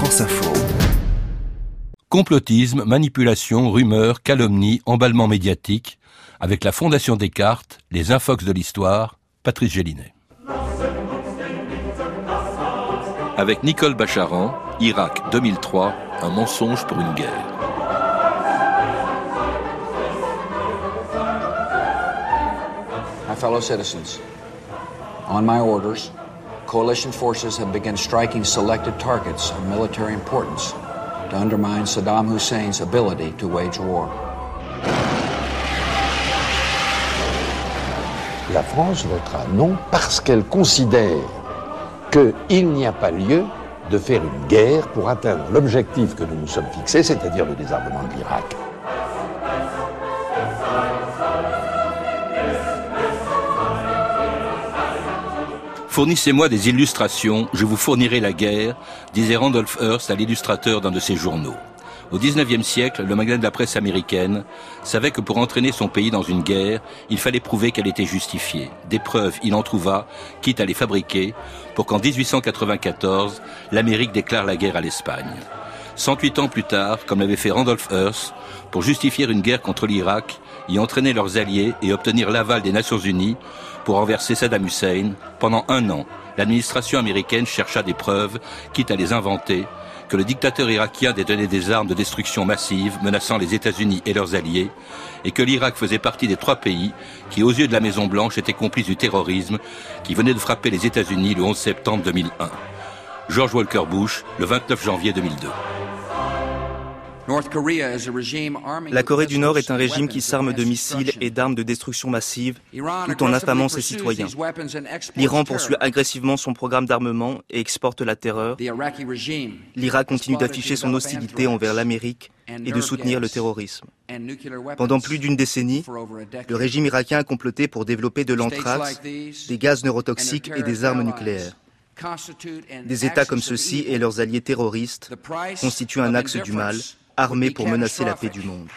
France Info. Complotisme, manipulation, rumeurs, calomnie, emballement médiatique, avec la Fondation Descartes, les infox de l'histoire, Patrice Gélinet. Avec Nicole Bacharan, Irak 2003, un mensonge pour une guerre. My fellow citizens, on my orders, coalition forces have begun striking selected targets of military importance to undermine Saddam Hussein's ability to wage war. La France votera non parce qu'elle considère qu'il n'y a pas lieu de faire une guerre pour atteindre l'objectif que nous nous sommes fixés, c'est-à-dire le désarmement de l'Irak. Fournissez-moi des illustrations, je vous fournirai la guerre, disait Randolph Hearst à l'illustrateur d'un de ses journaux. Au XIXe siècle, le magasin de la presse américaine savait que pour entraîner son pays dans une guerre, il fallait prouver qu'elle était justifiée. Des preuves, il en trouva, quitte à les fabriquer, pour qu'en 1894, l'Amérique déclare la guerre à l'Espagne. 108 ans plus tard, comme l'avait fait Randolph Hearst, pour justifier une guerre contre l'Irak, y entraîner leurs alliés et obtenir l'aval des Nations Unies pour renverser Saddam Hussein, pendant un an, l'administration américaine chercha des preuves, quitte à les inventer, que le dictateur irakien détenait des armes de destruction massive menaçant les États-Unis et leurs alliés, et que l'Irak faisait partie des trois pays qui, aux yeux de la Maison-Blanche, étaient complices du terrorisme qui venait de frapper les États-Unis le 11 septembre 2001. George Walker Bush, le 29 janvier 2002. La Corée du Nord est un régime qui s'arme de missiles et d'armes de destruction massive tout en affamant ses citoyens. L'Iran poursuit agressivement son programme d'armement et exporte la terreur. L'Irak continue d'afficher son hostilité envers l'Amérique et de soutenir le terrorisme. Pendant plus d'une décennie, le régime irakien a comploté pour développer de l'anthrax, des gaz neurotoxiques et des armes nucléaires. Des États comme ceux-ci et leurs alliés terroristes constituent un axe du mal armés pour menacer la paix du monde.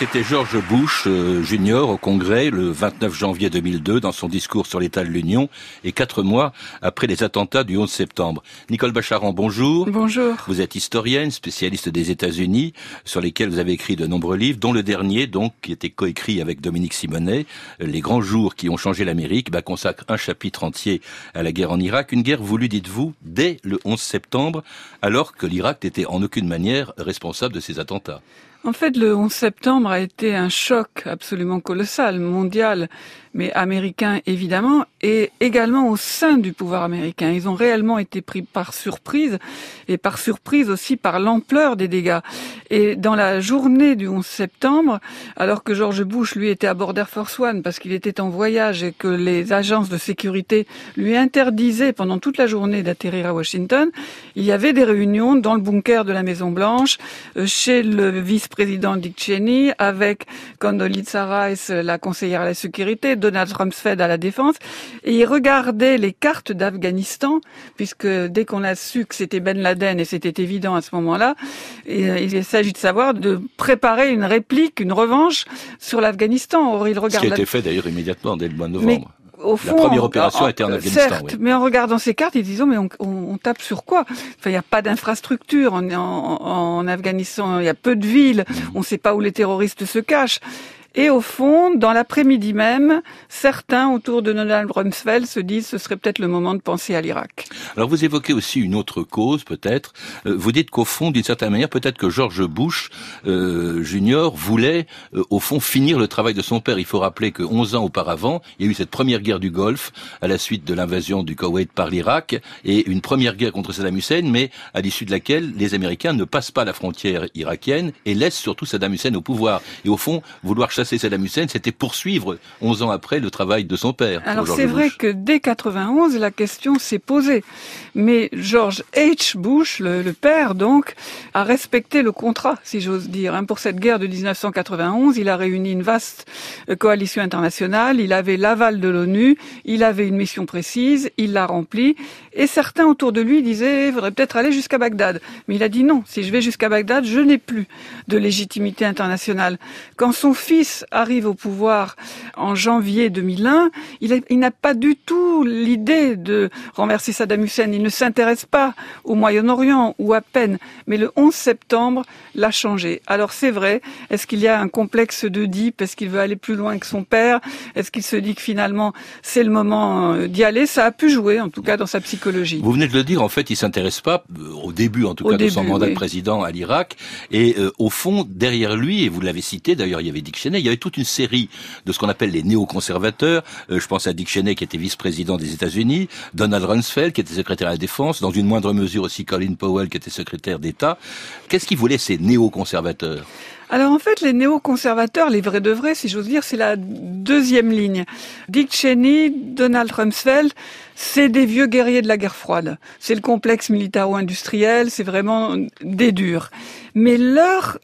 C'était George Bush euh, Junior au Congrès le 29 janvier 2002 dans son discours sur l'état de l'Union et quatre mois après les attentats du 11 septembre. Nicole Bacharan, bonjour. Bonjour. Vous êtes historienne, spécialiste des États-Unis, sur lesquels vous avez écrit de nombreux livres, dont le dernier, donc, qui était coécrit avec Dominique Simonet, Les grands jours qui ont changé l'Amérique, bah, consacre un chapitre entier à la guerre en Irak, une guerre voulue, dites-vous, dès le 11 septembre, alors que l'Irak n'était en aucune manière responsable de ces attentats. En fait, le 11 septembre a été un choc absolument colossal, mondial, mais américain évidemment, et également au sein du pouvoir américain. Ils ont réellement été pris par surprise, et par surprise aussi par l'ampleur des dégâts. Et dans la journée du 11 septembre, alors que George Bush, lui, était à bord d'Air Force One parce qu'il était en voyage et que les agences de sécurité lui interdisaient pendant toute la journée d'atterrir à Washington, il y avait des réunions dans le bunker de la Maison Blanche, euh, chez le vice-président Dick Cheney, avec Condoleezza Rice, la conseillère à la sécurité, Donald Rumsfeld à la défense, et il regardait les cartes d'Afghanistan, puisque dès qu'on a su que c'était Ben Laden, et c'était évident à ce moment-là, euh, il s'agit de savoir de préparer une réplique, une revanche sur l'Afghanistan. Or, il regarde. Ce qui a été fait d'ailleurs immédiatement dès le mois de novembre. Au fond, la première opération était en Afghanistan. Certes, mais en regardant ces cartes, ils disent oh, mais on, on, tape sur quoi? Enfin, il n'y a pas d'infrastructure en, Afghanistan. Il y a peu de villes. On ne sait pas où les terroristes se cachent. Et au fond, dans l'après-midi même, certains autour de Donald Rumsfeld se disent ce serait peut-être le moment de penser à l'Irak. Alors vous évoquez aussi une autre cause, peut-être. Euh, vous dites qu'au fond, d'une certaine manière, peut-être que George Bush euh, Junior voulait, euh, au fond, finir le travail de son père. Il faut rappeler que 11 ans auparavant, il y a eu cette première guerre du Golfe à la suite de l'invasion du Koweït par l'Irak et une première guerre contre Saddam Hussein, mais à l'issue de laquelle les Américains ne passent pas la frontière irakienne et laissent surtout Saddam Hussein au pouvoir. Et au fond, vouloir Saddam Hussein, c'était poursuivre 11 ans après le travail de son père. Alors c'est vrai que dès 91, la question s'est posée. Mais George H. Bush, le, le, père donc, a respecté le contrat, si j'ose dire. Hein. Pour cette guerre de 1991, il a réuni une vaste euh, coalition internationale, il avait l'aval de l'ONU, il avait une mission précise, il l'a remplie, et certains autour de lui disaient, il faudrait peut-être aller jusqu'à Bagdad. Mais il a dit non, si je vais jusqu'à Bagdad, je n'ai plus de légitimité internationale. Quand son fils arrive au pouvoir en janvier 2001, il, il n'a pas du tout l'idée de renverser Saddam Hussein. Il ne s'intéresse pas au Moyen-Orient ou à peine. Mais le 11 septembre l'a changé. Alors c'est vrai. Est-ce qu'il y a un complexe de deep? Est-ce qu'il veut aller plus loin que son père? Est-ce qu'il se dit que finalement c'est le moment euh, d'y aller? Ça a pu jouer, en tout cas, dans sa psychologie. Vous venez de le dire. En fait, il s'intéresse pas euh, au début, en tout cas, de son mandat de président à l'Irak. Et euh, au fond, derrière lui, et vous l'avez cité, d'ailleurs, il y avait Dick Cheney. Il y avait toute une série de ce qu'on appelle les néoconservateurs. je pense à Dick Cheney qui était vice-président des États-Unis, Donald Rumsfeld qui était secrétaire la défense, dans une moindre mesure aussi Colin Powell qui était secrétaire d'État. Qu'est-ce qu'ils voulaient ces néoconservateurs alors en fait, les néoconservateurs, les vrais de vrais, si j'ose dire, c'est la deuxième ligne. Dick Cheney, Donald Rumsfeld, c'est des vieux guerriers de la guerre froide. C'est le complexe militaro-industriel, c'est vraiment des durs. Mais leur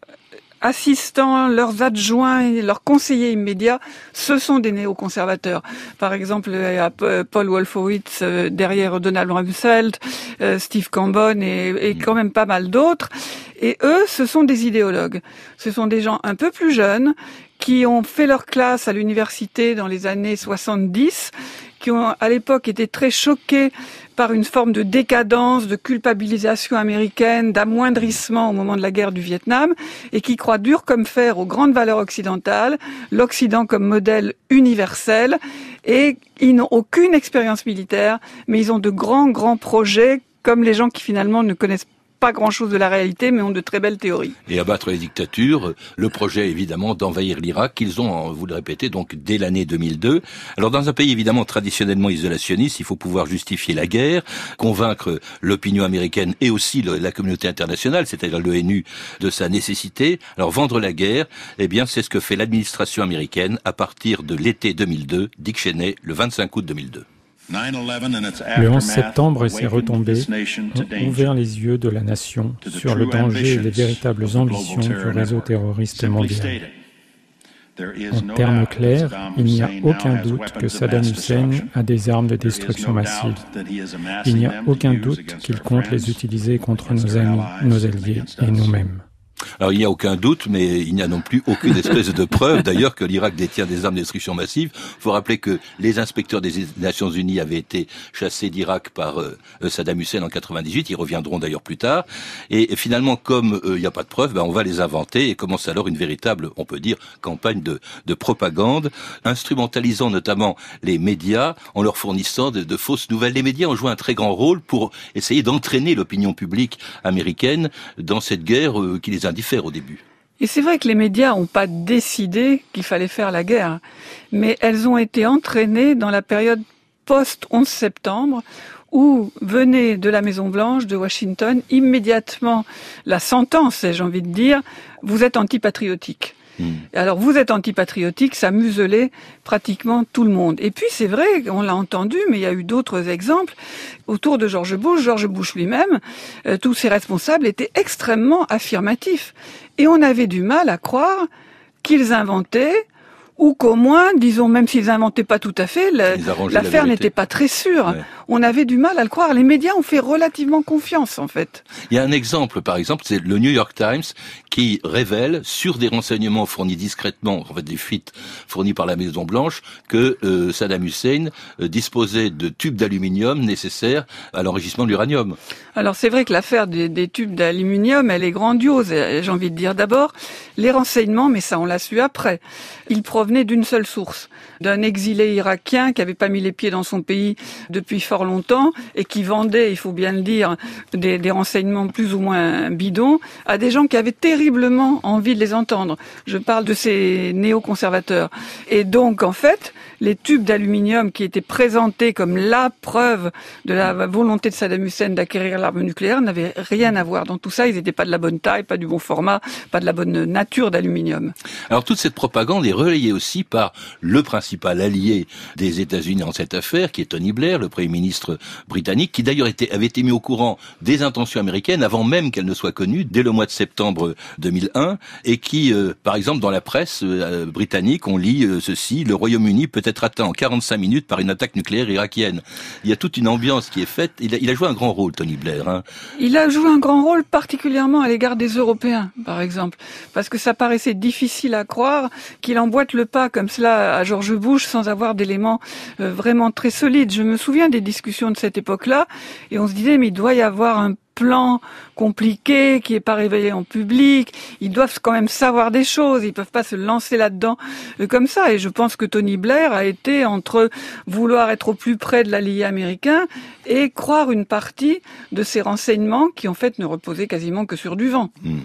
assistants, leurs adjoints et leurs conseillers immédiats, ce sont des néoconservateurs. Par exemple, Paul Wolfowitz euh, derrière Donald Rumsfeld, euh, Steve Cambon et, et quand même pas mal d'autres. Et eux, ce sont des idéologues. Ce sont des gens un peu plus jeunes qui ont fait leur classe à l'université dans les années 70, qui ont à l'époque été très choqués par une forme de décadence, de culpabilisation américaine, d'amoindrissement au moment de la guerre du Vietnam, et qui croient dur comme fer aux grandes valeurs occidentales, l'Occident comme modèle universel, et ils n'ont aucune expérience militaire, mais ils ont de grands, grands projets, comme les gens qui finalement ne connaissent pas grand-chose de la réalité, mais ont de très belles théories. Et abattre les dictatures, le projet évidemment d'envahir l'Irak, qu'ils ont, vous le répétez, donc dès l'année 2002. Alors dans un pays évidemment traditionnellement isolationniste, il faut pouvoir justifier la guerre, convaincre l'opinion américaine et aussi la communauté internationale, c'est-à-dire l'ONU, de sa nécessité. Alors vendre la guerre, eh bien c'est ce que fait l'administration américaine à partir de l'été 2002, Dick Cheney, le 25 août 2002. Le 11 septembre et ses retombées ont ouvert les yeux de la nation sur le danger et les véritables ambitions du réseau terroriste mondial. En termes clairs, il n'y a aucun doute que Saddam Hussein a des armes de destruction massive. Il n'y a aucun doute qu'il compte les utiliser contre nos amis, nos alliés et nous-mêmes. Alors il n'y a aucun doute, mais il n'y a non plus aucune espèce de preuve d'ailleurs que l'Irak détient des armes de destruction massive. Il faut rappeler que les inspecteurs des Nations Unies avaient été chassés d'Irak par euh, Saddam Hussein en 98. Ils reviendront d'ailleurs plus tard. Et, finalement, comme euh, il n'y a pas de preuves, ben, on va les inventer et commence alors une véritable, on peut dire, campagne de, de propagande, instrumentalisant notamment les médias en leur fournissant de, fausses nouvelles. Les médias ont joué un très grand rôle pour essayer d'entraîner l'opinion publique américaine dans cette guerre euh, qui les Et c'est vrai que les médias n'ont pas décidé qu'il fallait faire la guerre, mais elles ont été entraînées dans la période post-11 septembre où venait de la Maison Blanche, de Washington, immédiatement la sentence, j'ai envie de dire, vous êtes antipatriotique. Hmm. Alors vous êtes antipatriotique, ça muselait pratiquement tout le monde. Et puis c'est vrai, on l'a entendu, mais il y a eu d'autres exemples autour de George Bush. George Bush lui-même, euh, tous ses responsables étaient extrêmement affirmatifs. Et on avait du mal à croire qu'ils inventaient ou qu'au moins, disons, même s'ils inventaient pas tout à fait, l'affaire n'était pas très sûre. On avait du mal à le croire. Les médias ont fait relativement confiance, en fait. Il y a un exemple, par exemple, c'est le New York Times qui révèle, sur des renseignements fournis discrètement, en fait des fuites fournies par la Maison Blanche, que euh, Saddam Hussein euh, disposait de tubes d'aluminium nécessaires à l'enrichissement de l'uranium. Alors c'est vrai que l'affaire des, des tubes d'aluminium, elle est grandiose. J'ai envie de dire d'abord les renseignements, mais ça on l'a su après. Ils provenaient d'une seule source, d'un exilé irakien qui avait pas mis les pieds dans son pays depuis fort longtemps et qui vendait, il faut bien le dire, des, des renseignements plus ou moins bidons à des gens qui avaient terriblement envie de les entendre. Je parle de ces néoconservateurs. Et donc en fait, les tubes d'aluminium qui étaient présentés comme la preuve de la volonté de Saddam Hussein d'acquérir l'arme nucléaire n'avaient rien à voir. Dans tout ça, ils n'étaient pas de la bonne taille, pas du bon format, pas de la bonne nature d'aluminium. Alors toute cette propagande est relayée aussi par le principal allié des États-Unis en cette affaire, qui est Tony Blair, le Premier ministre britannique, qui d'ailleurs avait été mis au courant des intentions américaines avant même qu'elles ne soient connues, dès le mois de septembre 2001, et qui, euh, par exemple, dans la presse euh, britannique, on lit euh, ceci, le Royaume-Uni peut être atteint en 45 minutes par une attaque nucléaire irakienne. Il y a toute une ambiance qui est faite. Il a, joué un grand rôle, Tony Blair. Hein. Il a joué un grand rôle, particulièrement à l'égard des Européens, par exemple, parce que ça paraissait difficile à croire qu'il emboîte le pas comme cela à George Bush sans avoir d'éléments euh, vraiment très solides. Je me souviens des discussions de cette époque-là, et on se disait mais il doit y avoir un plan compliqué qui est pas révélé en public. Ils doivent quand même savoir des choses. Ils peuvent pas se lancer là-dedans euh, comme ça. Et je pense que Tony Blair a été entre vouloir être au plus près de l'allié américain et croire une partie de ces renseignements qui en fait ne reposaient quasiment que sur du vent. Hmm.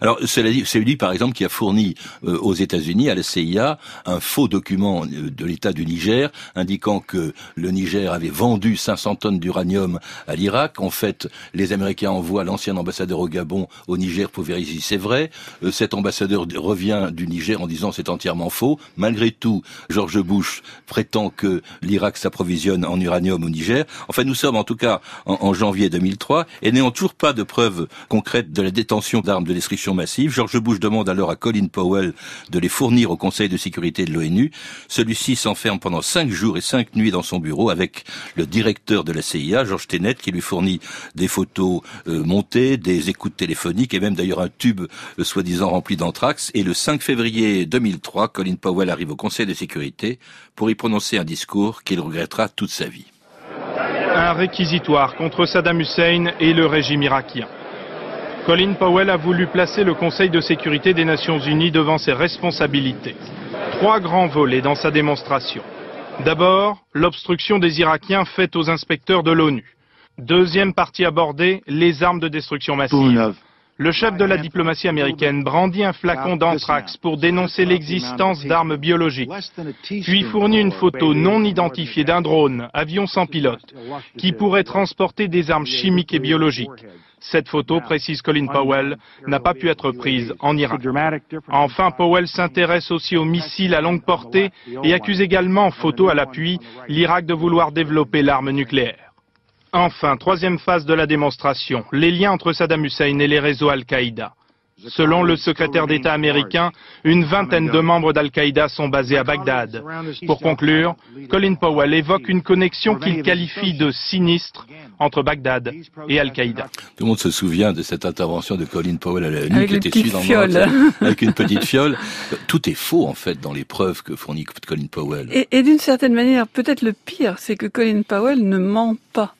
Alors, c'est lui, par exemple, qui a fourni euh, aux États-Unis, à la CIA, un faux document euh, de l'État du Niger indiquant que le Niger avait vendu 500 tonnes d'uranium à l'Irak. En fait, les Américains envoient l'ancien ambassadeur au Gabon au Niger pour vérifier si c'est vrai. Euh, cet ambassadeur revient du Niger en disant c'est entièrement faux. Malgré tout, George Bush prétend que l'Irak s'approvisionne en uranium au Niger. Enfin, nous sommes en tout cas en, janvier 2003 et n'ayant toujours pas de preuves concrètes de la détention d'armes de destruction massive. George Bush demande alors à Colin Powell de les fournir au Conseil de sécurité de l'ONU. Celui-ci s'enferme pendant cinq jours et cinq nuits dans son bureau avec le directeur de la CIA, George Tenet, qui lui fournit des photos euh, montées, des écoutes téléphoniques et même d'ailleurs un tube euh, soi-disant rempli d'anthrax. Et le 5 février 2003, Colin Powell arrive au Conseil de sécurité pour y prononcer un discours qu'il regrettera toute sa vie. Un réquisitoire contre Saddam Hussein et le régime irakien. Colin Powell a voulu placer le Conseil de sécurité des Nations Unies devant ses responsabilités. Trois grands volets dans sa démonstration. D'abord, l'obstruction des Irakiens faite aux inspecteurs de l'ONU. Deuxième partie abordée, les armes de destruction massive. Le chef de la diplomatie américaine brandit un flacon d'anthrax pour dénoncer l'existence d'armes biologiques, puis fournit une photo non identifiée d'un drone, avion sans pilote, qui pourrait transporter des armes chimiques et biologiques. Cette photo, précise Colin Powell, n'a pas pu être prise en Irak. Enfin, Powell s'intéresse aussi aux missiles à longue portée et accuse également, photo à l'appui, l'Irak de vouloir développer l'arme nucléaire. Enfin, troisième phase de la démonstration, les liens entre Saddam Hussein et les réseaux Al-Qaïda. Selon le secrétaire d'État américain, une vingtaine de membres d'Al-Qaïda sont basés à Bagdad. Pour conclure, Colin Powell évoque une connexion qu'il qualifie de sinistre entre Bagdad et Al-Qaïda. Tout le monde se souvient de cette intervention de Colin Powell à la nuit qui était suivie dans avec une petite fiole. Tout est faux en fait dans les preuves que fournit Colin Powell. Et, et d'une certaine manière, peut-être le pire, c'est que Colin Powell ne ment pas.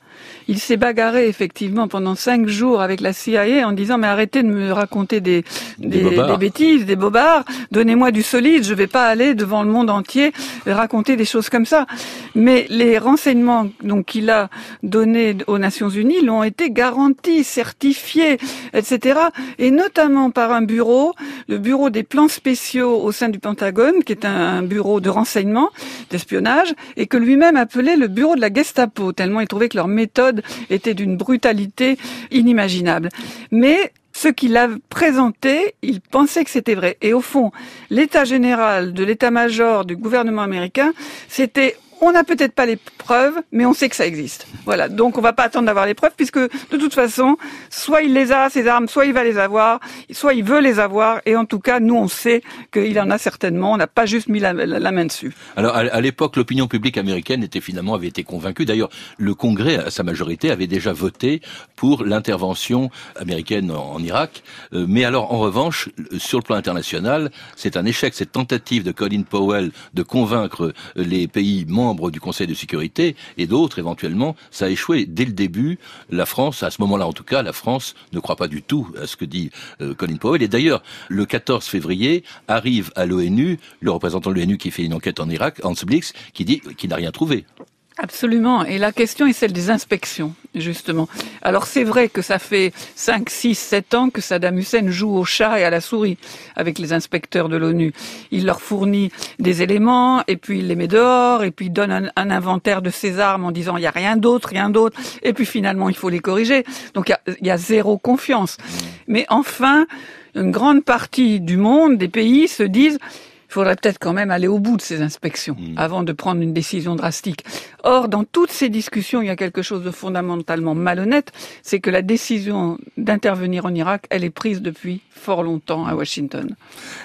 Il s'est bagarré effectivement pendant cinq jours avec la CIA en disant mais arrêtez de me raconter des, des, bêtises, des bobards, donnez-moi du solide, je vais pas aller devant le monde entier raconter des choses comme ça. Mais les renseignements donc qu'il a donnés aux Nations Unies l'ont été garantis, certifiés, etc. Et notamment par un bureau, le bureau des plans spéciaux au sein du Pentagone, qui est un bureau de renseignement, d'espionnage, et que lui-même appelait le bureau de la Gestapo, tellement il trouvait que leur était d'une brutalité inimaginable. Mais ce qu'il a présenté, il pensait que c'était vrai. Et au fond, l'état général de l'état-major du gouvernement américain, c'était on n'a peut-être pas les preuves, mais on sait que ça existe. Voilà. Donc on va pas attendre d'avoir les preuves, puisque de toute façon, soit il les a, ces armes, soit il va les avoir, soit il veut les avoir, et en tout cas, nous on sait qu'il en a certainement. On n'a pas juste mis la, main dessus. Alors à, l'époque, l'opinion publique américaine était finalement avait été convaincue. D'ailleurs, le Congrès, à sa majorité, avait déjà voté pour l'intervention américaine en, Irak. Euh, mais alors, en revanche, sur le plan international, c'est un échec cette tentative de Colin Powell de convaincre les pays membres membres du Conseil de sécurité et d'autres éventuellement, ça a échoué dès le début. La France, à ce moment-là en tout cas, la France ne croit pas du tout à ce que dit euh, Colin Powell. Et d'ailleurs, le 14 février arrive à l'ONU le représentant de l'ONU qui fait une enquête en Irak, Hans Blix, qui dit qu'il n'a rien trouvé. Absolument. Et la question est celle des inspections, justement. Alors c'est vrai que ça fait 5, 6, 7 ans que Saddam Hussein joue au chat et à la souris avec les inspecteurs de l'ONU. Il leur fournit des éléments et puis il les met dehors et puis il donne un, inventaire de ses armes en disant il n'y a rien d'autre, rien d'autre. Et puis finalement il faut les corriger. Donc il y a zéro confiance. Mais enfin, une grande partie du monde, des pays se disent il faudrait peut-être quand même aller au bout de ces inspections mm. avant de prendre une décision drastique. Or, dans toutes ces discussions, il y a quelque chose de fondamentalement malhonnête, c'est que la décision d'intervenir en Irak, elle est prise depuis fort longtemps à Washington.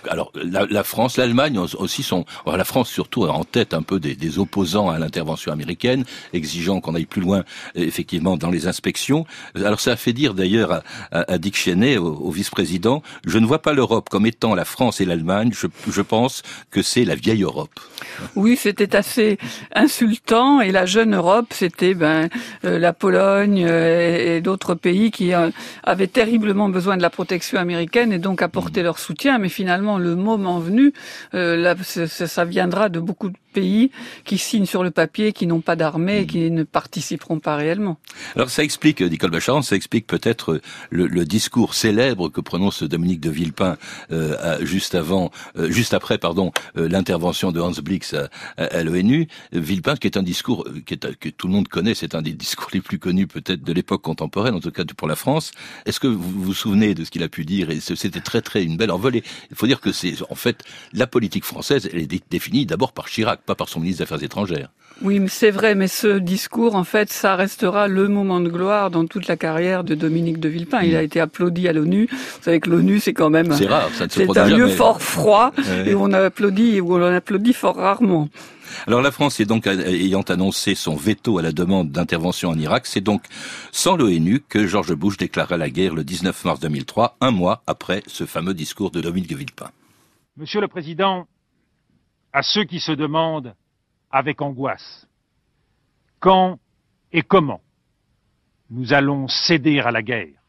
Alors, la, France, l'Allemagne aussi sont, la France surtout en tête un peu des, opposants à l'intervention américaine, exigeant qu'on aille plus loin, effectivement, dans les inspections. Alors, ça a fait dire d'ailleurs à, Dick Cheney, au, vice-président, je ne vois pas l'Europe comme étant la France et l'Allemagne, je, je pense que c'est la vieille Europe. Oui, c'était assez insultant et la jeune Europe, c'était ben, euh, la Pologne euh, et, d'autres pays qui euh, avaient terriblement besoin de la protection américaine et donc apportaient leur soutien. Mais finalement, le moment venu, ça, ça, viendra de beaucoup de pays qui signent sur le papier, qui n'ont pas d'armée et qui ne participeront pas réellement. Alors ça explique, Nicole Bacharan, ça explique peut-être le, le, discours célèbre que prononce Dominique de Villepin euh, juste avant, juste après, pardon, l'intervention de Hans Blix à, à l'ONU. Villepin, qui est un discours qui est, que tout le monde connaît, c'est un des discours les plus connus peut-être de l'époque contemporaine, en tout cas pour la France. Est-ce que vous vous souvenez de ce qu'il a pu dire? Et c'était très très une belle envolée. Il faut dire que c'est en fait la politique française, elle est définie d'abord par Chirac, pas par son ministre des Affaires étrangères. Oui, c'est vrai, mais ce discours, en fait, ça restera le moment de gloire dans toute la carrière de Dominique de Villepin. Il a mm. été applaudi à l'ONU. Vous savez que l'ONU, c'est quand même c'est rare, ça c'est un lieu fort froid et on applaudit ou on applaudit fort rarement. Alors la France est donc ayant annoncé son veto à la demande d'intervention en Irak, c'est donc sans l'ONU que George Bush déclara la guerre le 19 mars 2003, un mois après ce fameux discours de Dominique de Villepin. Monsieur le Président, à ceux qui se demandent avec angoisse quand et comment nous allons céder à la guerre,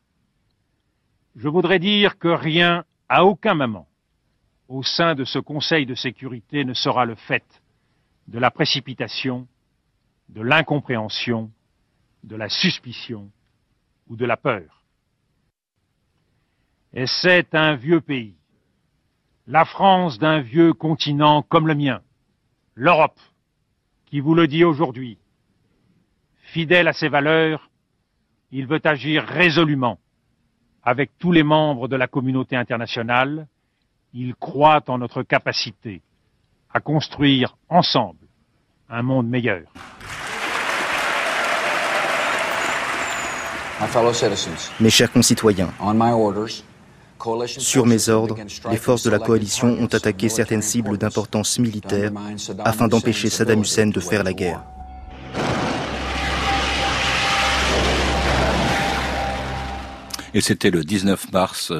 je voudrais dire que rien, à aucun moment, au sein de ce Conseil de sécurité ne sera le fait de la précipitation, de l'incompréhension, de la suspicion ou de la peur. Et c'est un vieux pays, la France d'un vieux continent comme le mien, l'Europe, qui vous le dit aujourd'hui. Fidèle à ses valeurs, il veut agir résolument avec tous les membres de la communauté internationale. Il croit en notre capacité à construire ensemble un monde meilleur. Mes chers concitoyens, sur mes ordres, les forces de la coalition ont attaqué certaines cibles d'importance militaire afin d'empêcher Saddam Hussein de faire la guerre. Et c'était le 19 mars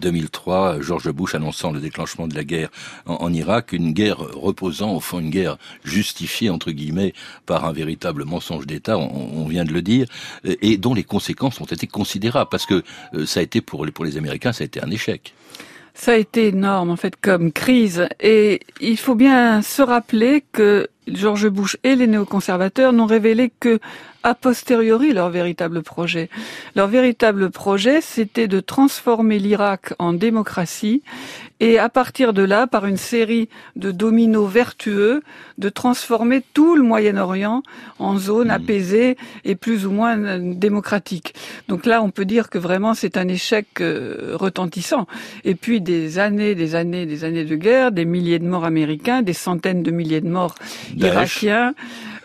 2003, euh, George Bush annonçant le déclenchement de la guerre en, Irak, une guerre reposant, au fond une guerre justifiée, entre guillemets, par un véritable mensonge d'État, on, vient de le dire, et dont les conséquences ont été considérables, parce que euh, ça a été pour les, pour les Américains, ça a été un échec. Ça a été énorme en fait comme crise et il faut bien se rappeler que George Bush et les néoconservateurs n'ont révélé que a posteriori leur véritable projet. Leur véritable projet, c'était de transformer l'Irak en démocratie et à partir de là, par une série de dominos vertueux, de transformer tout le Moyen-Orient en zone mmh. apaisée et plus ou moins euh, démocratique. Donc là, on peut dire que vraiment c'est un échec euh, retentissant. Et puis des années, des années, des années de guerre, des milliers de morts américains, des centaines de milliers de morts irakiens.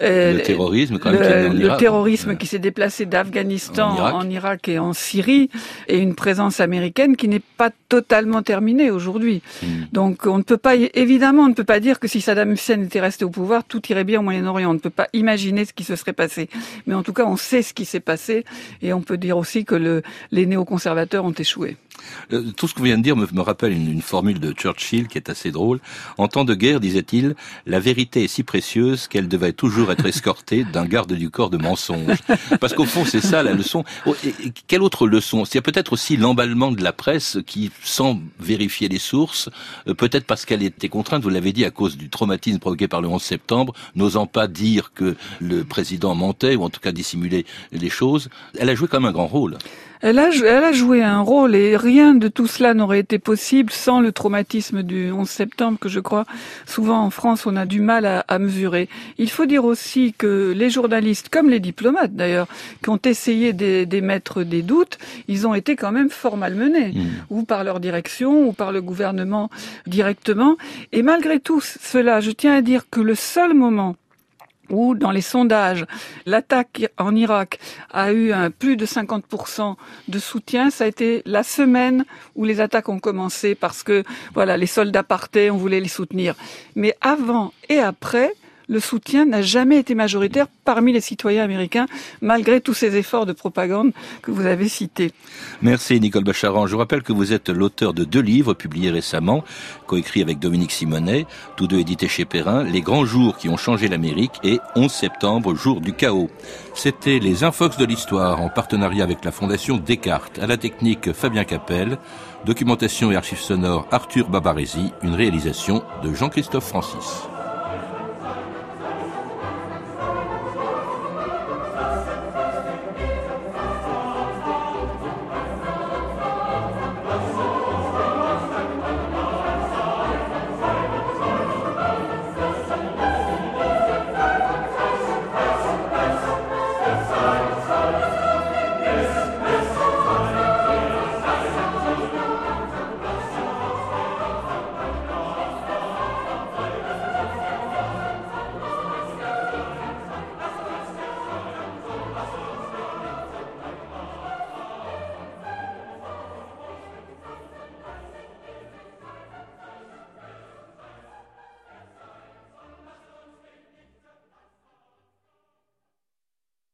Le terrorisme, quand même, le, terrorisme qui s'est déplacé d'Afghanistan en Irak. et en Syrie, et une présence américaine qui n'est pas totalement terminée aujourd'hui. Hmm. Donc, on ne peut pas, évidemment, on ne peut pas dire que si Saddam Hussein était resté au pouvoir, tout irait bien au Moyen-Orient. On ne peut pas imaginer ce qui se serait passé. Mais en tout cas, on sait ce qui s'est passé, et on peut dire aussi que le, les néoconservateurs ont échoué. Euh, tout ce que vous venez de dire me, me rappelle une, une, formule de Churchill qui est assez drôle. En temps de guerre, disait-il, la vérité est si précieuse qu'elle devait toujours être escortée d'un garde du corps de mensonges. Parce qu'au fond, c'est ça la leçon. Oh, et, quelle autre leçon? Il y a peut-être aussi l'emballement de la presse qui, sans vérifier les sources, euh, peut-être parce qu'elle était contrainte, vous l'avez dit, à cause du traumatisme provoqué par le 11 septembre, n'osant pas dire que le président mentait, ou en tout cas dissimuler les choses, elle a joué quand même un grand rôle. Elle a, elle a joué un rôle et rien de tout cela n'aurait été possible sans le traumatisme du 11 septembre que je crois souvent en France on a du mal à, à mesurer. Il faut dire aussi que les journalistes, comme les diplomates d'ailleurs, qui ont essayé d'émettre des doutes, ils ont été quand même fort malmenés, mmh. ou par leur direction, ou par le gouvernement directement. Et malgré tout cela, je tiens à dire que le seul moment où dans les sondages, l'attaque en Irak a eu un plus de 50% de soutien, ça a été la semaine où les attaques ont commencé parce que voilà, les soldats partaient, on voulait les soutenir. Mais avant et après, le soutien n'a jamais été majoritaire parmi les citoyens américains, malgré tous ces efforts de propagande que vous avez cités. Merci Nicole Bacharan. Je rappelle que vous êtes l'auteur de deux livres publiés récemment, coécrits avec Dominique Simonet, tous deux édités chez Perrin, Les grands jours qui ont changé l'Amérique et 11 septembre, jour du chaos. C'était les Infox de l'histoire en partenariat avec la Fondation Descartes, à la technique Fabien Capel, documentation et archives sonores Arthur Babaresi, une réalisation de Jean-Christophe Francis.